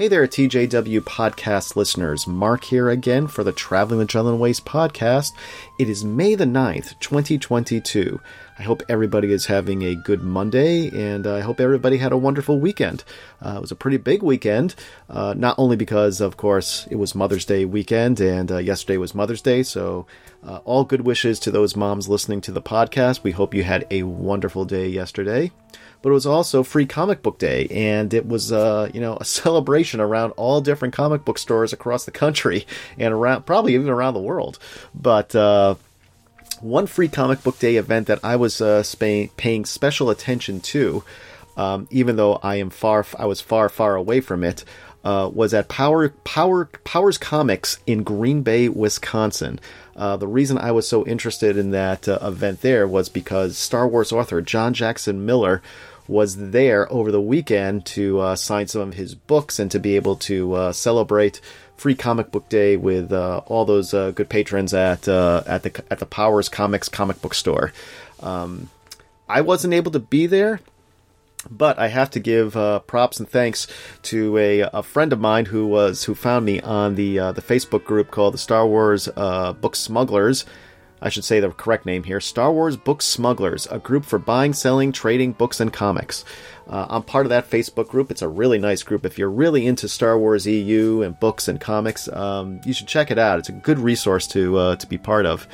Hey there, TJW podcast listeners. Mark here again for the Traveling the Jundland Waste podcast. It is May the 9th, 2022. I hope everybody is having a good Monday, and I hope everybody had a wonderful weekend. Uh, it was a pretty big weekend, uh, not only because, of course, it was Mother's Day weekend, and uh, yesterday was Mother's Day, so uh, all good wishes to those moms listening to the podcast. We hope you had a wonderful day yesterday but it was also Free Comic Book Day, and it was uh, you know a celebration around all different comic book stores across the country and around probably even around the world. But uh, one Free Comic Book Day event that I was uh, paying special attention to, um, even though I am far I was far far away from it. Uh, was at Power Power Powers Comics in Green Bay, Wisconsin. Uh, the reason I was so interested in that uh, event there was because Star Wars author John Jackson Miller was there over the weekend to uh, sign some of his books and to be able to uh, celebrate Free Comic Book Day with uh, all those uh, good patrons at uh, at the at the Powers Comics comic book store. Um, I wasn't able to be there, but I have to give uh, props and thanks to a, a friend of mine who was who found me on the the Facebook group called the Star Wars Book Smugglers. I should say the correct name here Star Wars Book Smugglers, a group for buying, selling, trading books and comics. Uh, I'm part of that Facebook group. It's a really nice group. If you're really into Star Wars EU and books and comics, um, you should check it out. It's a good resource to uh, to be part of.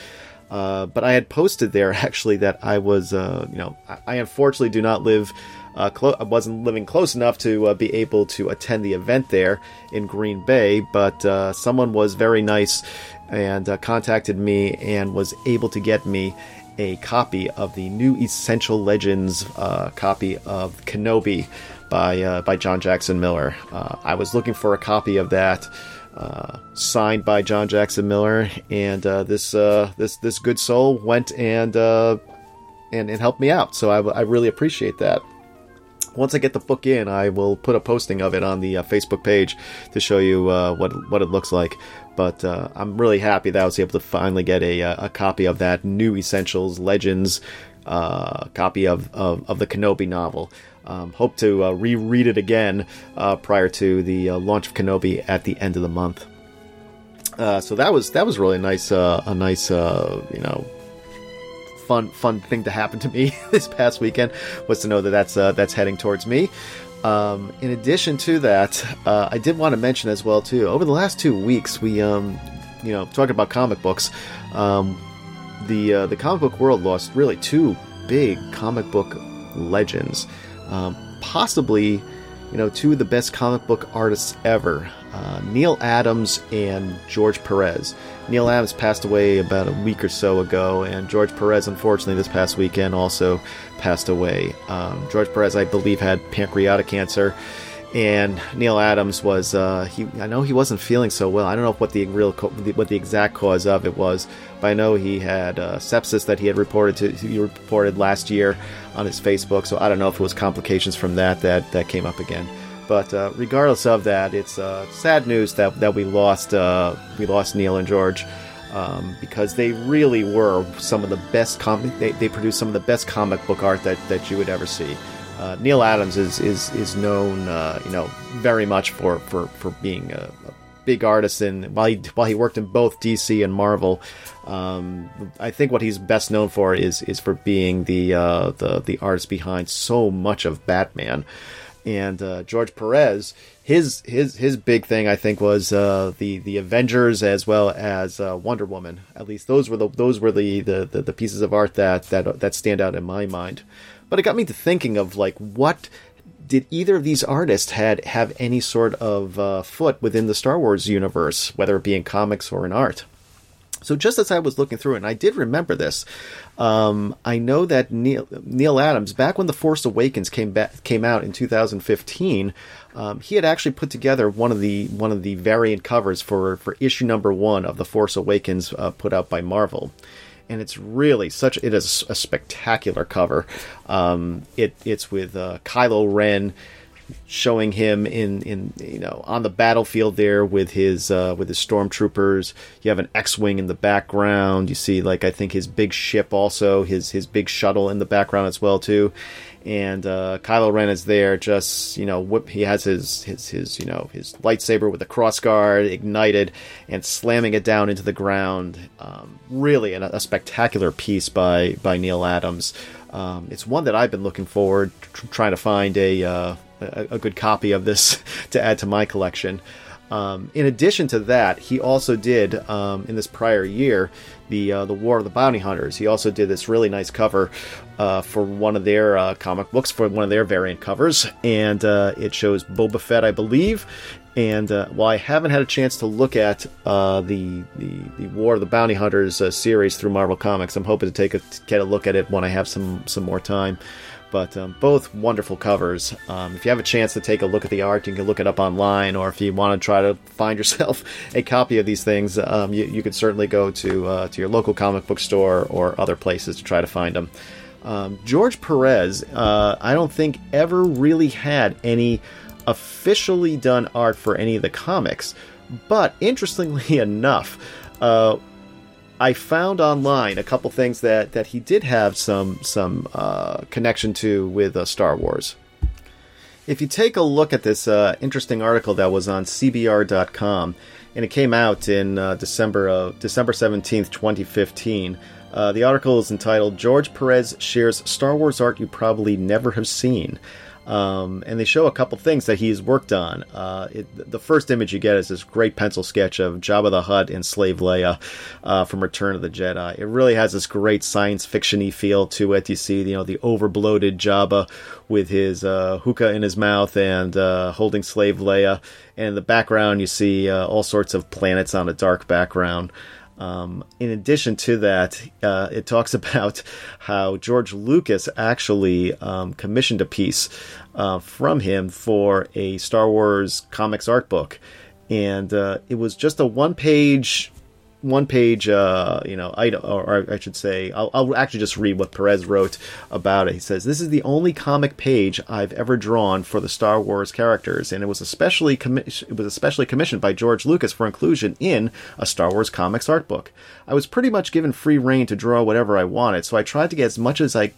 Uh, but I had posted there actually that I was, uh, you know, I, I, unfortunately do not live. Uh, clo- I wasn't living close enough to uh, be able to attend the event there in Green Bay, but uh, someone was very nice and uh, contacted me and was able to get me a copy of the new Essential Legends uh, copy of Kenobi by uh, by John Jackson Miller. Uh, I was looking for a copy of that. Uh, signed by John Jackson Miller, and uh, this this this good soul went and and and helped me out. So I, I really appreciate that once I get the book in, I will put a posting of it on the uh, Facebook page to show you uh, what what it looks like. But uh, I'm really happy that I was able to finally get a, uh, a copy of that new Essentials Legends uh, copy of, of, of, the Kenobi novel. Um, hope to uh, reread it again prior to the launch of Kenobi at the end of the month. so that was that was really nice, a nice you know fun fun thing to happen to me this past weekend was to know that that's uh, that's heading towards me. Um, in addition to that, uh, I did want to mention as well too. Over the last two weeks, we um, you know talking about comic books, um, the uh, the comic book world lost really two big comic book legends, um, possibly you know two of the best comic book artists ever, uh, Neal Adams and George Perez. Neal Adams passed away about a week or so ago, and George Perez, unfortunately, this past weekend also passed away. Um, George Perez, I believe, had pancreatic cancer, and Neal Adams was uh, he. I know he wasn't feeling so well. I don't know what the real what the exact cause of it was, but I know he had uh, sepsis that he had reported to he reported last year on his Facebook. So I don't know if it was complications from that that that came up again. But uh, regardless of that, it's uh, sad news that, that we lost uh, we lost Neal and George um, because they really were some of the best com- they, they produced some of the best comic book art that, that you would ever see. Uh, Neal Adams is is is known uh, you know very much for for, for being a, a big artist and while he while he worked in both DC and Marvel. Um, I think what he's best known for is is for being the uh, the the artist behind so much of Batman and uh, George Perez, his his his big thing I think was uh, the the Avengers as well as uh, Wonder Woman. At least those were the those were the, the, the, the, pieces of art that, that that stand out in my mind. But it got me to thinking of like what did either of these artists had have any sort of uh, foot within the Star Wars universe, whether it be in comics or in art. So just as I was looking through it, and I did remember this, um, I know that Neil, Neal, Adams, back when The Force Awakens came back, came out in 2015, um, he had actually put together one of the one of the variant covers for for issue number one of The Force Awakens, uh, put out by Marvel. And it's really such it is a spectacular cover. Um, it it's with uh, Kylo Ren showing him in in you know on the battlefield there with his uh, with his stormtroopers. You have an X-wing in the background. You see like I think his big ship also his his big shuttle in the background as well too. and uh, Kylo Ren is there. Just you know, whip, he has his his his you know his lightsaber with the crossguard ignited and slamming it down into the ground. Um, really, a, a, spectacular piece by by Neal Adams. Um, it's one that I've been looking forward tr- trying to find a, uh, a, a good copy of this to add to my collection. Um, in addition to that, he also did um, in this prior year the uh, the War of the Bounty Hunters. He also did this really nice cover uh, for one of their uh, comic books for one of their variant covers, and uh, it shows Boba Fett, I believe. And uh, while I haven't had a chance to look at uh, the, the, the War of the Bounty Hunters series through Marvel Comics, I'm hoping to take a get a look at it when I have some some more time. But um, both wonderful covers. Um, if you have a chance to take a look at the art, you can look it up online, or if you want to try to find yourself a copy of these things, um, you, you could certainly go to uh, to your local comic book store or other places to try to find them. Um, George Perez, uh, I don't think ever really had any officially done art for any of the comics, but interestingly enough, uh, I found online a couple things that, that he did have some some uh, connection to with uh, Star Wars. If you take a look at this uh, interesting article that was on CBR.com, and it came out in uh, December of December seventeenth, twenty fifteen. Uh, the article is entitled "George Perez shares Star Wars art you probably never have seen." Um, and they show a couple things that he's worked on. Uh, it, the first image you get is this great pencil sketch of Jabba the Hutt and Slave Leia uh, from Return of the Jedi. It really has this great science fictiony feel to it. You see, you know, the overbloated Jabba with his uh, hookah in his mouth and uh, holding Slave Leia, and in the background you see uh, all sorts of planets on a dark background. Um, in addition to that, uh, it talks about how George Lucas actually um, commissioned a piece uh, from him for a Star Wars comics art book. And uh, it was just a one page one page, uh, you know, item, or I should say, I'll, I'll, actually just read what Perez wrote about it. He says, "This is the only comic page I've ever drawn for the Star Wars characters, and it was especially commi- it was especially commissioned by George Lucas for inclusion in a Star Wars comics art book. I was pretty much given free reign to draw whatever I wanted, so I tried to get as much as I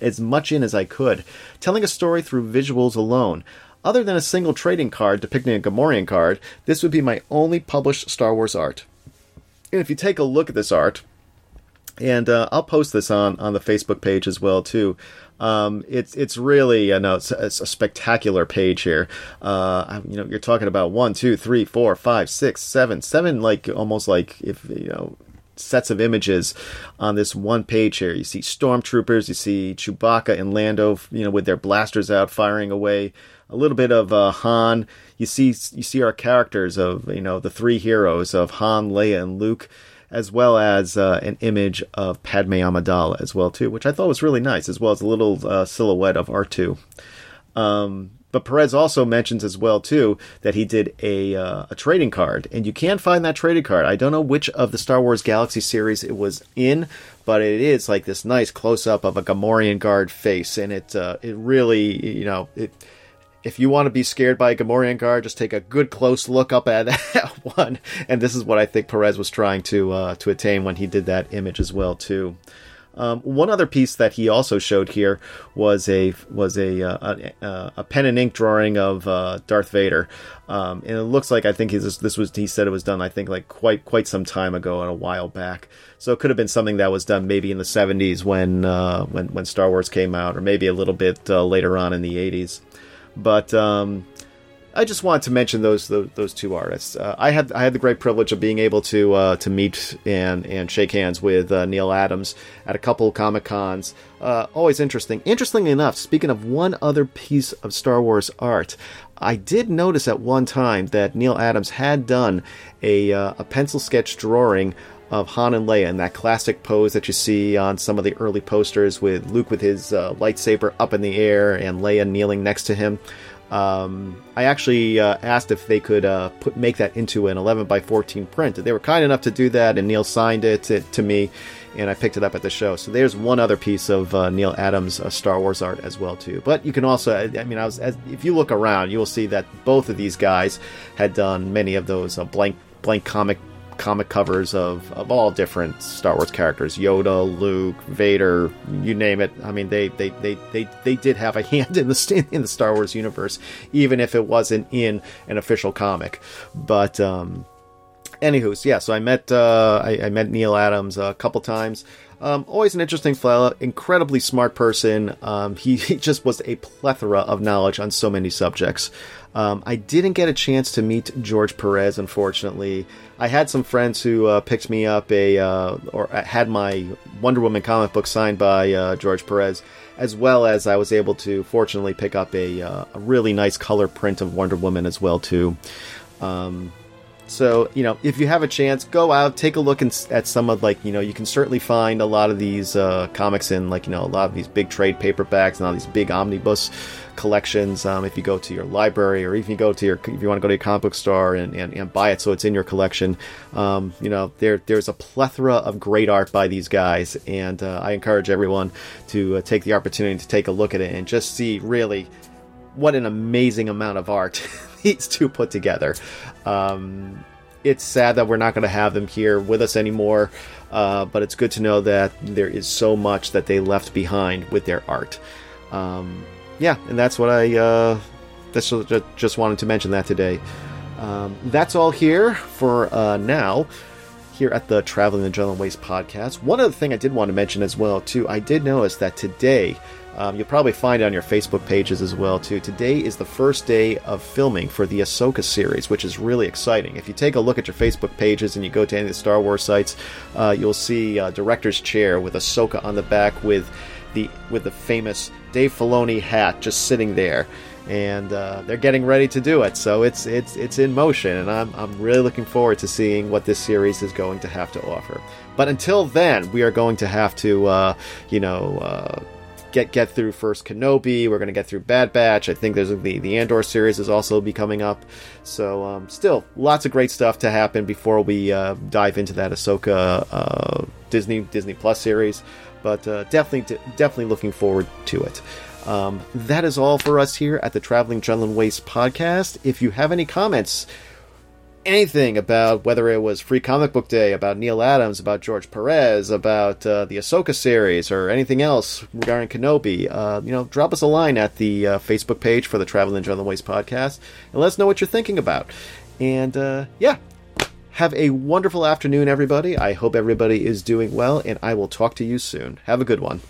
as much in as I could, telling a story through visuals alone." Other than a single trading card depicting a Gamorrean guard, this would be my only published Star Wars art. And if you take a look at this art, and uh, I'll post this on, on the Facebook page as well too. Um, it's it's really you know it's, it's a spectacular page here. Uh, you know you're talking about one, two, three, four, five, six, seven, seven like almost like if you know sets of images on this one page here. You see stormtroopers, you see Chewbacca and Lando, you know, with their blasters out firing away. A little bit of uh, Han, you see you see our characters of you know the three heroes of Han, Leia, and Luke, as well as uh, an image of Padme Amidala as well too, which I thought was really nice, as well as a little uh, silhouette of R two. Um, but Perez also mentions as well too that he did a uh, a trading card, and you can find that trading card. I don't know which of the Star Wars Galaxy series it was in, but it is like this nice close up of a Gamorrean guard face, and it uh, it really you know it if you want to be scared by a Gamorrean guard, just take a good close look up at that one. And this is what I think Perez was trying to uh, to attain when he did that image as well too. Um, one other piece that he also showed here was a was a uh, a, a, pen and ink drawing of uh, Darth Vader, um, and it looks like I think this, this was he said it was done I think like quite quite some time ago and a while back. So it could have been something that was done maybe in the 70s when uh, when when Star Wars came out, or maybe a little bit uh, later on in the 80s. But um, I just wanted to mention those those, those two artists. Uh, I had I had the great privilege of being able to uh, to meet and and shake hands with uh, Neal Adams at a couple comic cons. Uh, always interesting. Interestingly enough, speaking of one other piece of Star Wars art, I did notice at one time that Neal Adams had done a uh, a pencil sketch drawing of Han and Leia in that classic pose that you see on some of the early posters with Luke with his uh, lightsaber up in the air and Leia kneeling next to him. Um, I actually uh, asked if they could uh, put make that into an 11 by 14 print. They were kind enough to do that, and Neal signed it to, to me, and I picked it up at the show. So there's one other piece of uh, Neal Adams uh, Star Wars art as well too. But you can also, I mean, I was as, if you look around, you will see that both of these guys had done many of those uh, blank blank comic comic covers of, of all different Star Wars characters Yoda, Luke, Vader, you name it. I mean, they, they, they, they, they did have a hand in the, in the Star Wars universe, even if it wasn't in an official comic. But, um, anywho, yeah, so I met, uh, I, I met Neal Adams a couple times. Um, always an interesting fella, incredibly smart person. Um, he, he, just was a plethora of knowledge on so many subjects. Um, I didn't get a chance to meet George Perez, unfortunately. I had some friends who uh, picked me up a uh, or had my Wonder Woman comic book signed by uh, George Perez, as well as I was able to fortunately pick up a, uh, a really nice color print of Wonder Woman as well too. Um, so, you know, if you have a chance, go out, take a look at some of, like, you know, you can certainly find a lot of these uh, comics in, like, you know, a lot of these big trade paperbacks and all these big omnibus collections. Um, if you go to your library or even you go to your, if you want to go to your comic book store and, and, and buy it so it's in your collection, um, you know, there there's a plethora of great art by these guys. And uh, I encourage everyone to uh, take the opportunity to take a look at it and just see really what an amazing amount of art these two put together. Um, it's sad that we're not going to have them here with us anymore, uh, but it's good to know that there is so much that they left behind with their art. Um, yeah, and that's what I uh, that's just wanted to mention that today. Um, that's all here for uh, now. Here at the Traveling the Jundland Waste podcast. One other thing I did want to mention as well too. I did notice that today um, you'll probably find it on your Facebook pages as well too. Today is the first day of filming for the Ahsoka series, which is really exciting. If you take a look at your Facebook pages and you go to any of the Star Wars sites, uh, you'll see a director's chair with Ahsoka on the back with the with the famous Dave Filoni hat just sitting there. And uh, they're getting ready to do it, so it's it's it's in motion, and I'm I'm really looking forward to seeing what this series is going to have to offer. But until then, we are going to have to, uh, you know, uh, get get through first Kenobi. We're going to get through Bad Batch. I think there's the the Andor series is also be coming up. So um, still lots of great stuff to happen before we uh, dive into that Ahsoka uh, Disney Disney Plus series. But uh, definitely definitely looking forward to it. Um, that is all for us here at the Traveling Jundland Waste podcast. If you have any comments anything about whether it was Free Comic Book Day, about Neal Adams, about George Perez, about uh, the Ahsoka series, or anything else regarding Kenobi, uh, you know, drop us a line at the uh, Facebook page for the Traveling Jundland Waste podcast and let us know what you're thinking about. And uh, yeah, have a wonderful afternoon, everybody. I hope everybody is doing well, and I will talk to you soon. Have a good one.